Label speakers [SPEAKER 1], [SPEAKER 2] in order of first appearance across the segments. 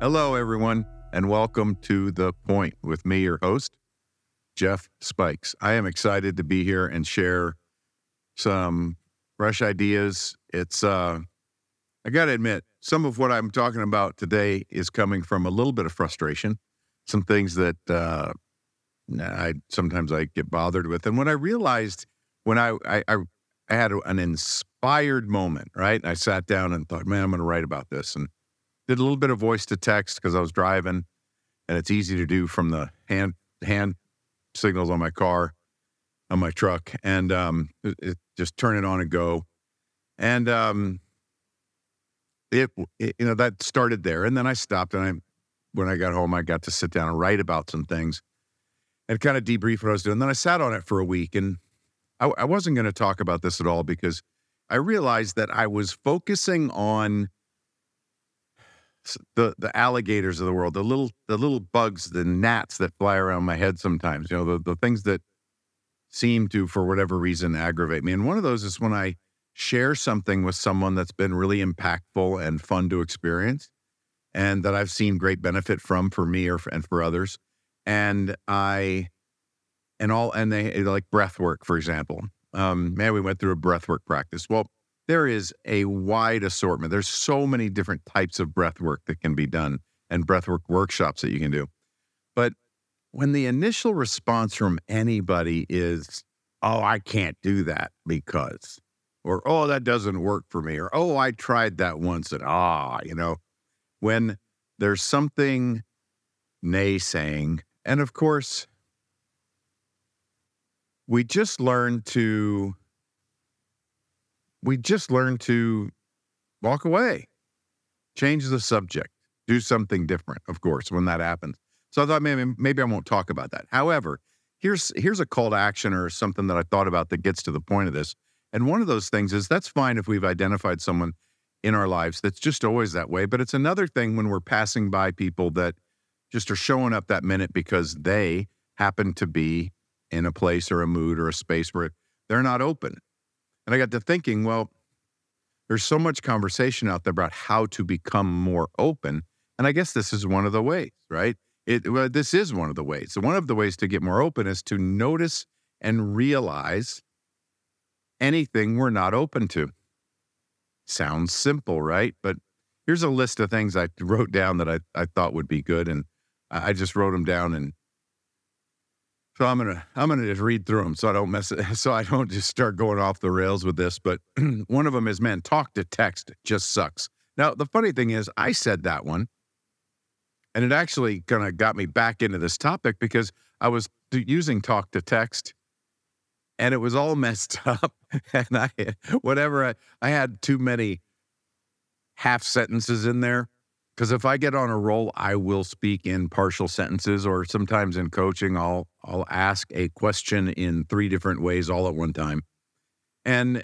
[SPEAKER 1] Hello, everyone, and welcome to The Point with me, your host, Jeff Spikes. I am excited to be here and share some fresh ideas. It's, uh, I got to admit, some of what I'm talking about today is coming from a little bit of frustration, some things that uh, I sometimes I get bothered with. And when I realized when I, I, I I had an inspired moment, right? And I sat down and thought, man, I'm going to write about this. And did a little bit of voice to text because I was driving, and it's easy to do from the hand hand signals on my car, on my truck, and um, it, it, just turn it on and go. And um, it, it, you know, that started there, and then I stopped, and I, when I got home, I got to sit down and write about some things, and kind of debrief what I was doing. Then I sat on it for a week, and I, I wasn't going to talk about this at all because I realized that I was focusing on the the alligators of the world, the little the little bugs, the gnats that fly around my head sometimes. You know, the the things that seem to, for whatever reason, aggravate me. And one of those is when I share something with someone that's been really impactful and fun to experience, and that I've seen great benefit from for me or and for others. And I and all and they like breath work, for example. Um, man, we went through a breath work practice. Well, there is a wide assortment. There's so many different types of breath work that can be done and breath work workshops that you can do. But when the initial response from anybody is, oh, I can't do that because, or oh, that doesn't work for me, or oh, I tried that once and ah, you know, when there's something naysaying, and of course, we just learn to we just learn to walk away change the subject do something different of course when that happens. So i thought maybe maybe i won't talk about that. However here's here's a call to action or something that i thought about that gets to the point of this. And one of those things is that's fine if we've identified someone in our lives that's just always that way. But it's another thing when we're passing by people that just are showing up that minute because they happen to be in a place or a mood or a space where they're not open. And I got to thinking, well, there's so much conversation out there about how to become more open. And I guess this is one of the ways, right? It, well, this is one of the ways. So, one of the ways to get more open is to notice and realize anything we're not open to. Sounds simple, right? But here's a list of things I wrote down that I, I thought would be good. And I just wrote them down and so I'm gonna I'm gonna just read through them so I don't mess it so I don't just start going off the rails with this. But one of them is man, talk to text just sucks. Now the funny thing is I said that one, and it actually kind of got me back into this topic because I was using talk to text, and it was all messed up. and I whatever I, I had too many half sentences in there because if I get on a roll, I will speak in partial sentences, or sometimes in coaching, I'll I'll ask a question in three different ways all at one time. And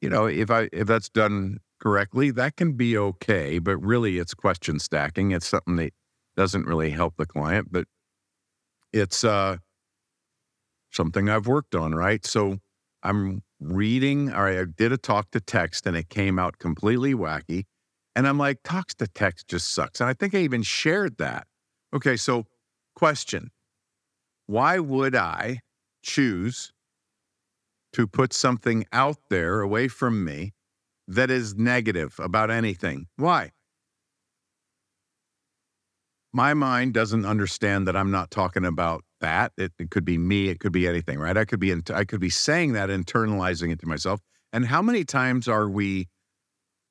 [SPEAKER 1] you know, if I if that's done correctly, that can be okay. But really, it's question stacking. It's something that doesn't really help the client, but it's uh, something I've worked on. Right, so I'm reading. All right, I did a talk to text, and it came out completely wacky and I'm like, talks to text just sucks. And I think I even shared that. Okay, so question Why would I choose to put something out there away from me that is negative about anything? Why? My mind doesn't understand that I'm not talking about that. It, it could be me. It could be anything, right? I could be, I could be saying that, internalizing it to myself. And how many times are we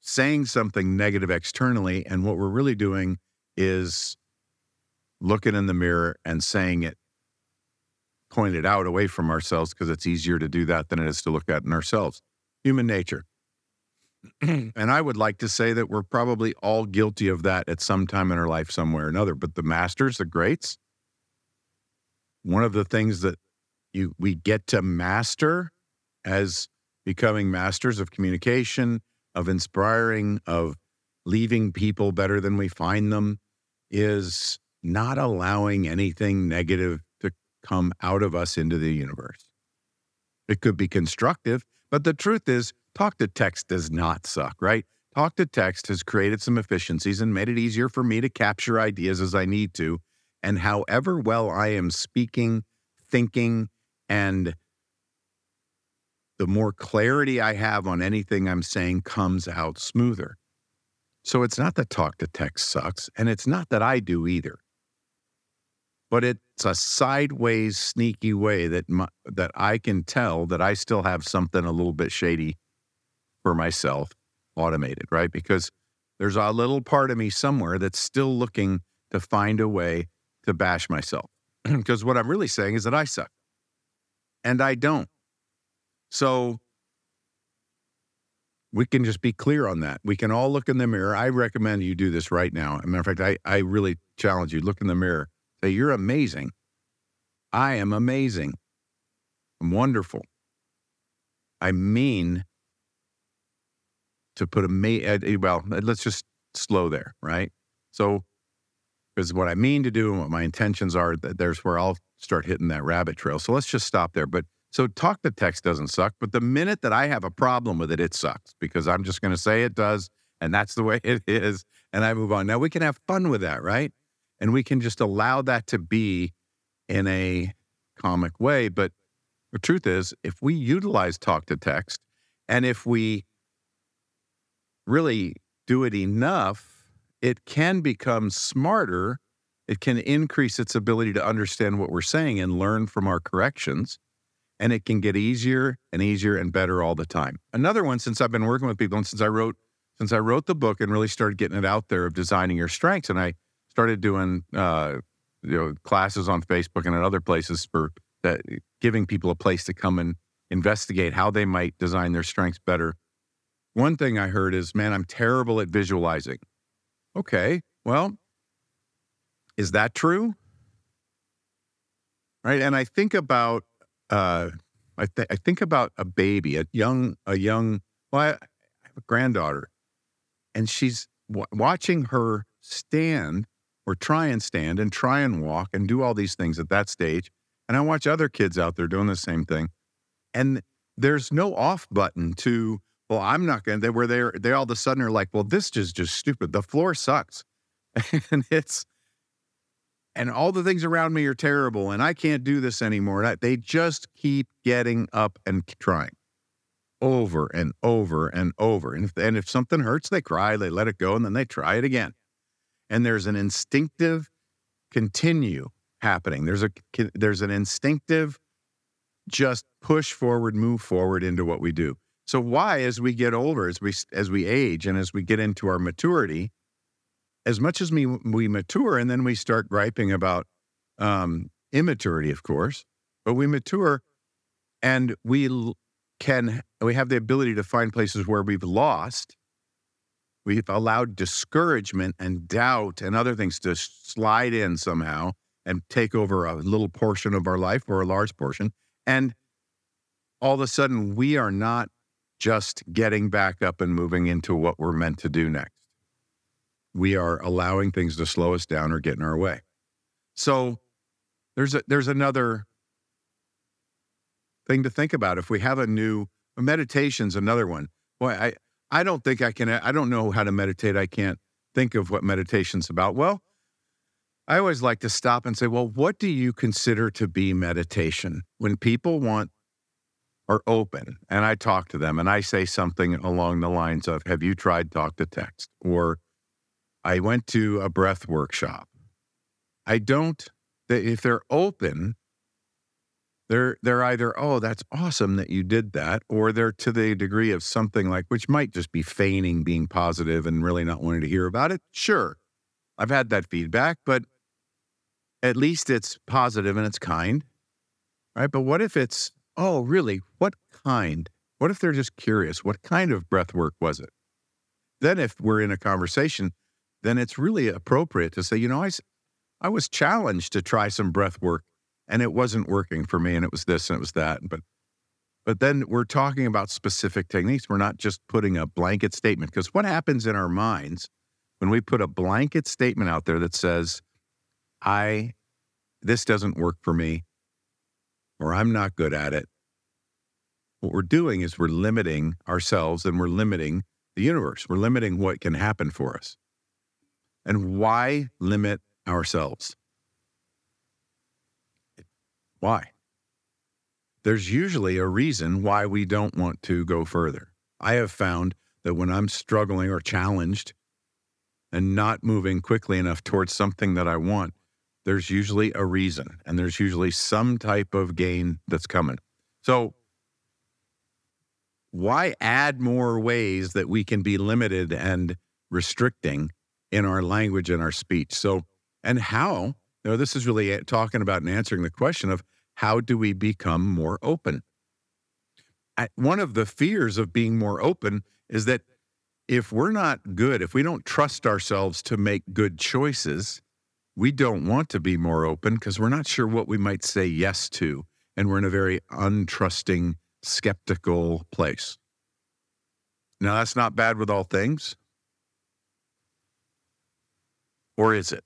[SPEAKER 1] saying something negative externally. And what we're really doing is looking in the mirror and saying it pointed out away from ourselves because it's easier to do that than it is to look at in ourselves. Human nature. and I would like to say that we're probably all guilty of that at some time in our life, somewhere or another. But the masters, the greats, one of the things that you we get to master as becoming masters of communication, of inspiring, of leaving people better than we find them is not allowing anything negative to come out of us into the universe. It could be constructive, but the truth is, talk to text does not suck, right? talk to text has created some efficiencies and made it easier for me to capture ideas as I need to. And however well I am speaking, thinking, and the more clarity I have on anything I'm saying comes out smoother. So it's not that talk to text sucks, and it's not that I do either. But it's a sideways, sneaky way that my, that I can tell that I still have something a little bit shady for myself automated, right? Because there's a little part of me somewhere that's still looking to find a way to bash myself. Because what I'm really saying is that I suck, and I don't. So we can just be clear on that. We can all look in the mirror. I recommend you do this right now. As a matter of fact, I, I really challenge you look in the mirror, say, You're amazing. I am amazing. I'm wonderful. I mean to put a, ma- uh, uh, well, let's just slow there, right? So, because what I mean to do and what my intentions are, there's where I'll start hitting that rabbit trail. So let's just stop there. But so talk to text doesn't suck, but the minute that I have a problem with it, it sucks because I'm just going to say it does, and that's the way it is, and I move on. Now we can have fun with that, right? And we can just allow that to be in a comic way. But the truth is, if we utilize talk to text, and if we really do it enough, it can become smarter. It can increase its ability to understand what we're saying and learn from our corrections and it can get easier and easier and better all the time. Another one, since I've been working with people and since I wrote since I wrote the book and really started getting it out there of designing your strengths, and I started doing uh, you know classes on Facebook and at other places for that, giving people a place to come and investigate how they might design their strengths better. One thing I heard is, "Man, I'm terrible at visualizing." Okay, well, is that true? Right, and I think about uh, I, th- I think about a baby, a young, a young. Well, I, have a granddaughter, and she's w- watching her stand or try and stand and try and walk and do all these things at that stage. And I watch other kids out there doing the same thing, and there's no off button to. Well, I'm not going to. they were there, they all of a sudden are like, well, this is just stupid. The floor sucks, and it's and all the things around me are terrible and I can't do this anymore. They just keep getting up and trying over and over and over. And if, and if something hurts, they cry, they let it go, and then they try it again. And there's an instinctive continue happening. There's a there's an instinctive just push forward, move forward into what we do. So why, as we get older, as we as we age, and as we get into our maturity, as much as we, we mature and then we start griping about um, immaturity, of course, but we mature and we can, we have the ability to find places where we've lost. We've allowed discouragement and doubt and other things to slide in somehow and take over a little portion of our life or a large portion. And all of a sudden, we are not just getting back up and moving into what we're meant to do next we are allowing things to slow us down or get in our way. So there's a, there's another thing to think about. If we have a new meditation's another one. Boy, I I don't think I can. I don't know how to meditate. I can't think of what meditation's about. Well, I always like to stop and say, well, what do you consider to be meditation? When people want are open and I talk to them and I say something along the lines of, have you tried talk to text? Or I went to a breath workshop. I don't, if they're open, they're they're either oh that's awesome that you did that or they're to the degree of something like which might just be feigning being positive and really not wanting to hear about it. Sure i've had that feedback but at least it's positive and it's kind right? But what if it's oh really? What kind? What if they're just curious? What kind of breath work was it? Then if we're in a conversation then it's really appropriate to say, you know, I, I was challenged to try some breath work and it wasn't working for me and it was this and it was that. But but then we're talking about specific techniques. We're not just putting a blanket statement because what happens in our minds when we put a blanket statement out there that says, I this doesn't work for me or I'm not good at it. What we're doing is we're limiting ourselves and we're limiting the universe. We're limiting what can happen for us. And why limit ourselves? Why? There's usually a reason why we don't want to go further. I have found that when I'm struggling or challenged and not moving quickly enough towards something that I want, there's usually a reason and there's usually some type of gain that's coming. So, why add more ways that we can be limited and restricting in our language and our speech? So, and how, you know, this is really talking about and answering the question of how do we become more open? one of the fears of being more open is that if we're not good, if we don't trust ourselves to make good choices, we don't want to be more open because we're not sure what we might say yes to. And we're in a very untrusting, skeptical place. Now, that's not bad with all things. Or is it?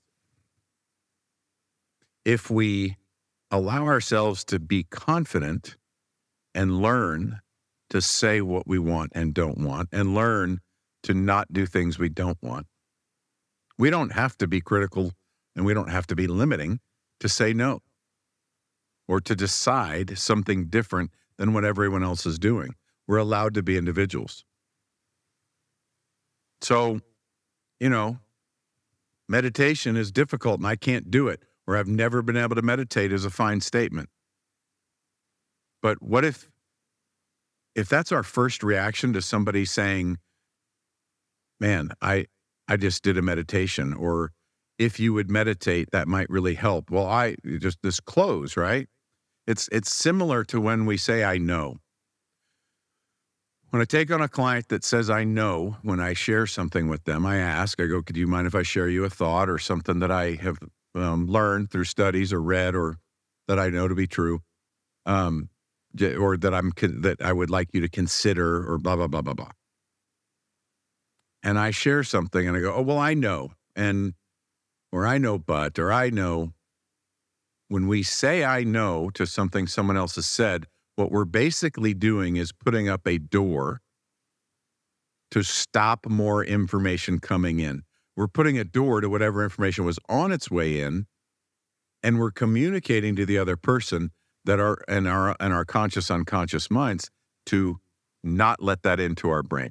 [SPEAKER 1] If we allow ourselves to be confident and learn to say what we want and don't want and learn to not do things we don't want. We don't have to be critical and we don't have to be limiting to say no or to decide something different than what everyone else is doing. We're allowed to be individuals. So, you know, meditation is difficult and I can't do it or I've never been able to meditate is a fine statement. But what if if that's our first reaction to somebody saying, "Man, I I just did a meditation," or if you would meditate, that might really help. Well, I just this close, right? It's it's similar to when we say I know. When I take on a client that says I know, when I share something with them, I ask, I go, could you mind if I share you a thought or something that I have um, learned through studies or read or that I know to be true, um, or that I'm that I would like you to consider, or blah blah blah blah blah. And I share something, and I go, "Oh well, I know," and or I know, but, or I know. When we say "I know" to something someone else has said, what we're basically doing is putting up a door to stop more information coming in. We're putting a door to whatever information was on its way in and we're communicating to the other person that our and our and our conscious unconscious minds to not let that into our brain.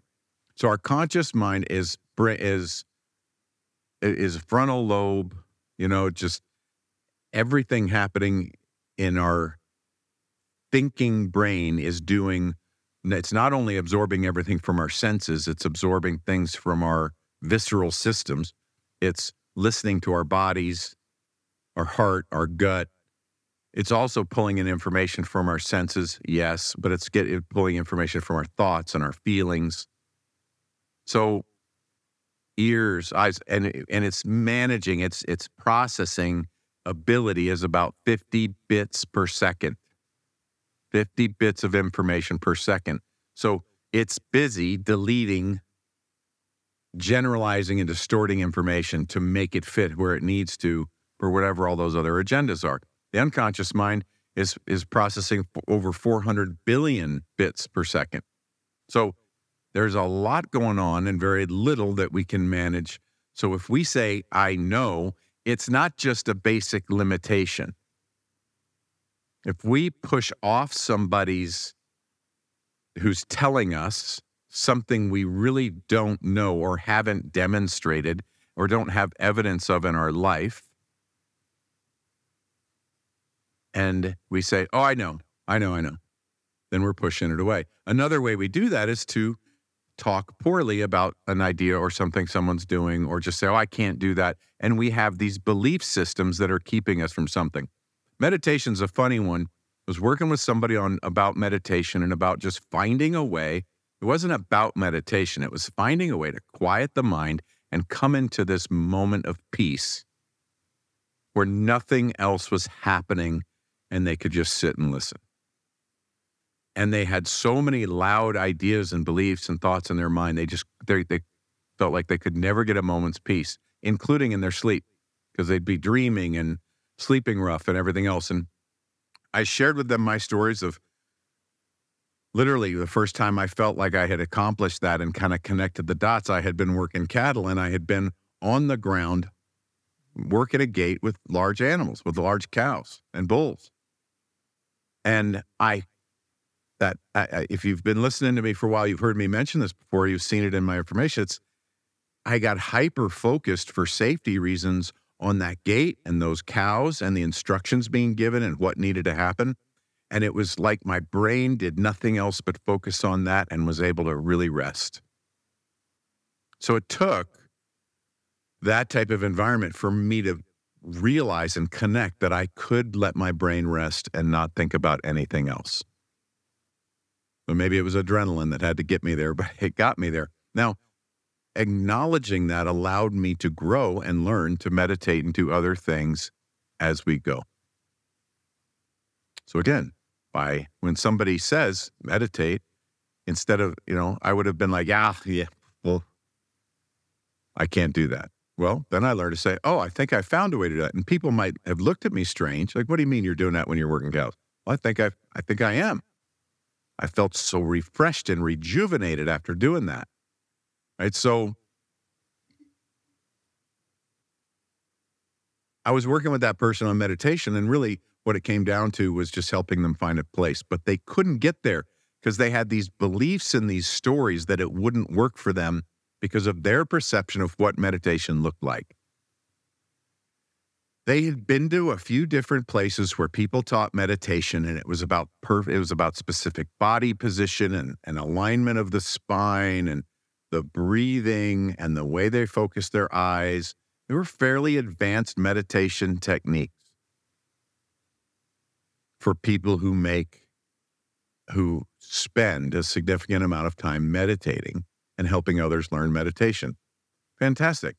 [SPEAKER 1] So our conscious mind is is is frontal lobe you know just everything happening in our thinking brain is doing it's not only absorbing everything from our senses it's absorbing things from our visceral systems. It's listening to our bodies, our heart, our gut. It's also pulling in information from our senses, yes, but it's getting pulling information from our thoughts and our feelings. So ears, eyes, and and it's managing its its processing ability is about 50 bits per second. 50 bits of information per second. So it's busy deleting generalizing and distorting information to make it fit where it needs to for whatever all those other agendas are. The unconscious mind is is processing over 400 billion bits per second. So there's a lot going on and very little that we can manage. So if we say I know, it's not just a basic limitation. If we push off somebody's who's telling us something we really don't know or haven't demonstrated or don't have evidence of in our life. And we say, Oh, I know, I know, I know. Then we're pushing it away. Another way we do that is to talk poorly about an idea or something someone's doing, or just say, Oh, I can't do that. And we have these belief systems that are keeping us from something. Meditation's a funny one. I was working with somebody on about meditation and about just finding a way it wasn't about meditation, it was finding a way to quiet the mind and come into this moment of peace where nothing else was happening and they could just sit and listen. And they had so many loud ideas and beliefs and thoughts in their mind, they just they, they felt like they could never get a moment's peace, including in their sleep, because they'd be dreaming and sleeping rough and everything else. And I shared with them my stories of literally the first time I felt like I had accomplished that and kind of connected the dots, I had been working cattle and I had been on the ground working a gate with large animals, with large cows and bulls. And I, that I, if you've been listening to me for a while, you've heard me mention this before. You've seen it in my information. It's I got hyper focused for safety reasons on that gate and those cows and the instructions being given and what needed to happen. And it was like my brain did nothing else but focus on that and was able to really rest. So it took that type of environment for me to realize and connect that I could let my brain rest and not think about anything else. So maybe it was adrenaline that had to get me there, but it got me there. Now, acknowledging that allowed me to grow and learn to meditate and do other things as we go. So again, by when somebody says meditate, instead of, you know, I would have been like, yeah, yeah, well, I can't do that. Well, then I learned to say, oh, I think I found a way to do that. And people might have looked at me strange. Like, what do you mean you're doing that when you're working cows? Well, I think I I think I am. I felt so refreshed and rejuvenated after doing that. Right. So I was working with that person on meditation, and really what it came down to was just helping them find a place. But they couldn't get there because they had these beliefs and these stories that it wouldn't work for them because of their perception of what meditation looked like. They had been to a few different places where people taught meditation and it was about perf- it was about specific body position and, and alignment of the spine and the breathing and the way they focused their eyes. They were fairly advanced meditation techniques for people who make who spend a significant amount of time meditating and helping others learn meditation. Fantastic.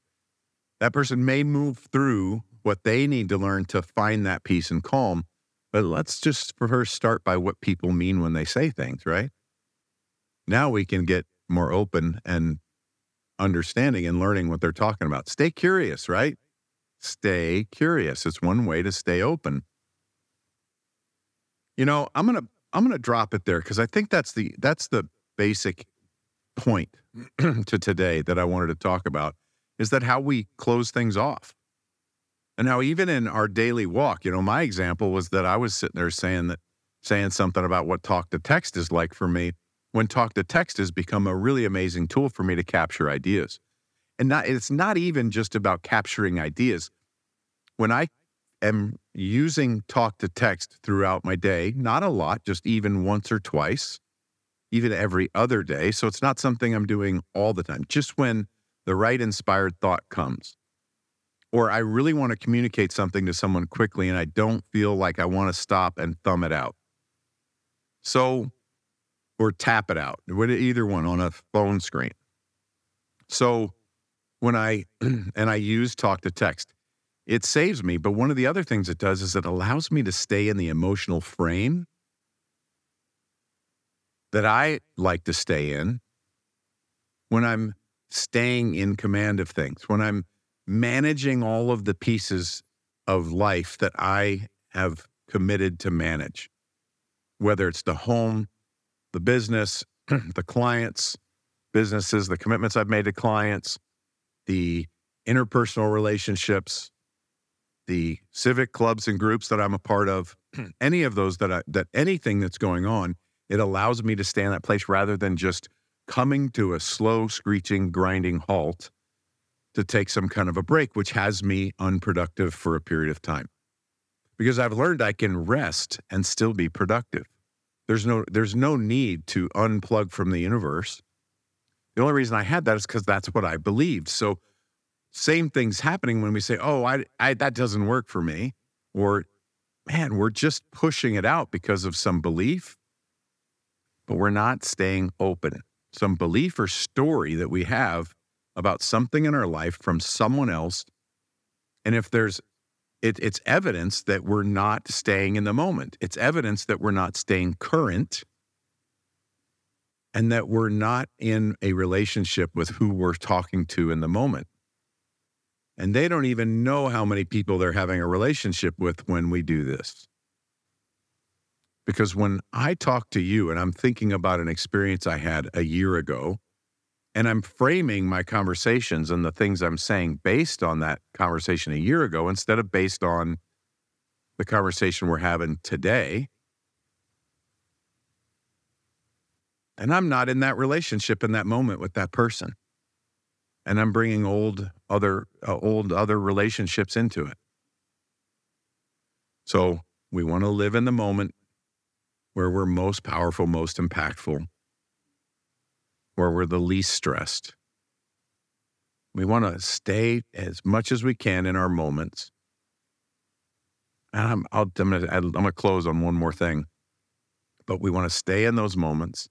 [SPEAKER 1] That person may move through what they need to learn to find that peace and calm. But let's just first start by what people mean when they say things, right? Now we can get more open and understanding and learning what they're talking about. Stay curious, right? Stay curious. It's one way to stay open. You know, I'm going to I'm going to drop it there cuz I think that's the that's the basic point to today that I wanted to talk about is that how we close things off. And how even in our daily walk, you know, my example was that I was sitting there saying that saying something about what talk to text is like for me when talk to text has become a really amazing tool for me to capture ideas. And not it's not even just about capturing ideas. When I am using talk to text throughout my day, not a lot, just even once or twice, even every other day. So it's not something I'm doing all the time, just when the right inspired thought comes. Or I really want to communicate something to someone quickly and I don't feel like I want to stop and thumb it out. So, or tap it out, either one on a phone screen. So when I, and I use talk to text, it saves me. But one of the other things it does is it allows me to stay in the emotional frame that I like to stay in when I'm staying in command of things, when I'm managing all of the pieces of life that I have committed to manage, whether it's the home, the business, the clients, businesses, the commitments I've made to clients, the interpersonal relationships, the civic clubs and groups that I'm a part of, any of those that I, that anything that's going on it allows me to stay in that place rather than just coming to a slow, screeching, grinding halt to take some kind of a break, which has me unproductive for a period of time. Because I've learned I can rest and still be productive. There's no there's no need to unplug from the universe. The only reason I had that is because that's what I believed. So same things happening when we say, "Oh, I, I that doesn't work for me," or "Man, we're just pushing it out because of some belief but we're not staying open. Some belief or story that we have about something in our life from someone else. And if there's, it, it's evidence that we're not staying in the moment. It's evidence that we're not staying current and that we're not in a relationship with who we're talking to in the moment. And they don't even know how many people they're having a relationship with when we do this. Because when I talk to you and I'm thinking about an experience I had a year ago, and I'm framing my conversations and the things I'm saying based on that conversation a year ago instead of based on the conversation we're having today. And I'm not in that relationship in that moment with that person. And I'm bringing old other uh, old other relationships into it. So we want to live in the moment where we're most powerful, most impactful, where we're the least stressed. We want to stay as much as we can in our moments. And I'm, I'll, I'm going I'm to close on one more thing. But we want to stay in those moments.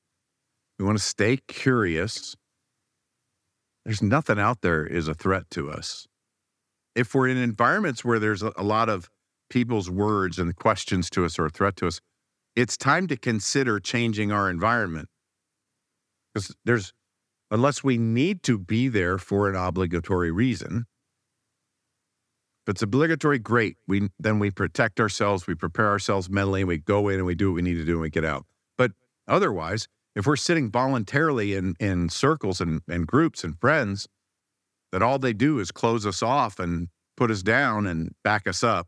[SPEAKER 1] We want to stay curious. There's nothing out there is a threat to us. If we're in environments where there's a lot of people's words and questions to us or a threat to us, it's time to consider changing our environment. Because there's, unless we need to be there for an obligatory reason, if it's obligatory, great. We then we protect ourselves, we prepare ourselves mentally, and we go in and we do what we need to do and we get out. But otherwise, if we're sitting voluntarily in in circles and, and groups and friends, that all they do is close us off and put us down and back us up,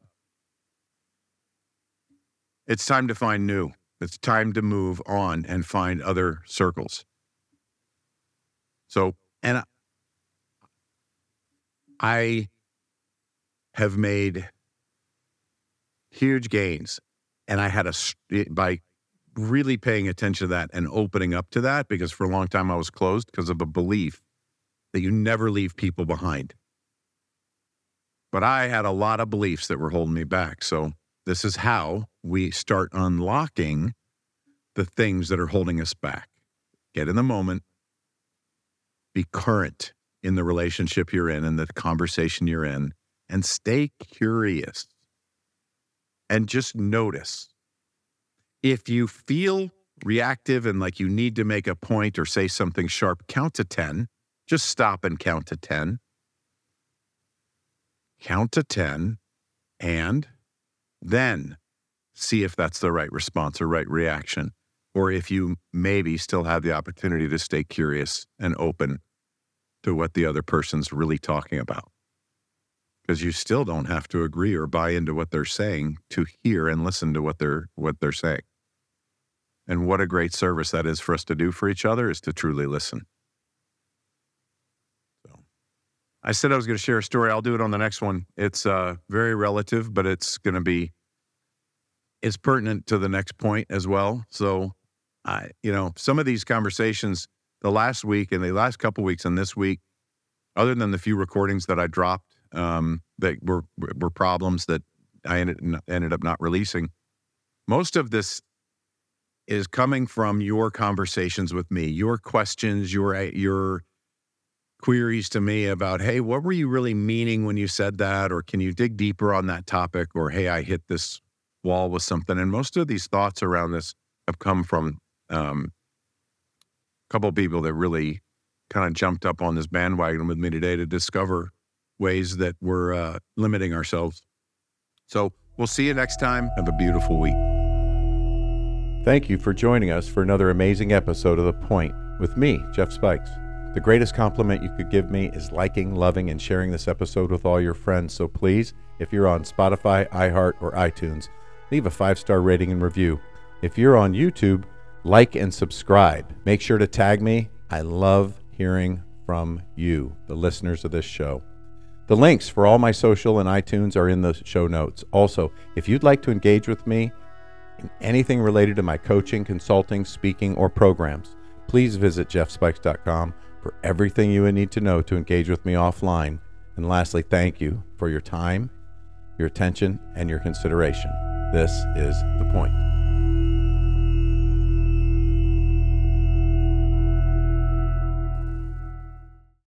[SPEAKER 1] it's time to find new. It's time to move on and find other circles. So, and I have made huge gains. And I had a, eh, by really paying attention to that and opening up to that, because for a long time I was closed because of a belief that you never leave people behind. But I had a lot of beliefs that were holding me back. So this is how we start unlocking the things that are holding us back. Get in the moment, be current in the relationship you're in and the conversation you're in, and stay curious and just notice. If you feel reactive and like you need to make a point or say something sharp, count to 10. Just stop and count to 10. Count to 10 and then see if that's the right response or right reaction, or if you maybe still have the opportunity to stay curious and open to what the other person's really talking about. Because you still don't have to agree or buy into what they're saying to hear and listen to what they're what they're saying. And what a great service that is for us to do for each other is to truly listen. So I said I was going to share a story. I'll do it on the next one. It's uh, very relative, but it's going to be it's pertinent to the next point as well. So, I, you know, some of these conversations the last week and the last couple weeks and this week, other than the few recordings that I dropped um, that were were problems that I ended ended up not releasing, most of this is coming from your conversations with me, your questions, your your queries to me about, hey, what were you really meaning when you said that, or can you dig deeper on that topic, or hey, I hit this wall with something. And most of these thoughts around this have come from um, a couple people that really kind of jumped up on this bandwagon with me today to discover ways that we're uh, limiting ourselves. So we'll see you next time. Have a beautiful week.
[SPEAKER 2] Thank you for joining us for another amazing episode of The Point with me, Jeff Spikes. The greatest compliment you could give me is liking, loving, and sharing this episode with all your friends. So please, if you're on Spotify, iHeart, or iTunes, leave a five star rating and review. If you're on YouTube, like and subscribe. Make sure to tag me. I love hearing from you, the listeners of this show. The links for all my social and iTunes are in the show notes. Also, if you'd like to engage with me in anything related to my coaching, consulting, speaking, or programs, please visit jeffspikes.com for everything you would need to know to engage with me offline. And lastly, thank you for your time, your attention, and your consideration. This is the point.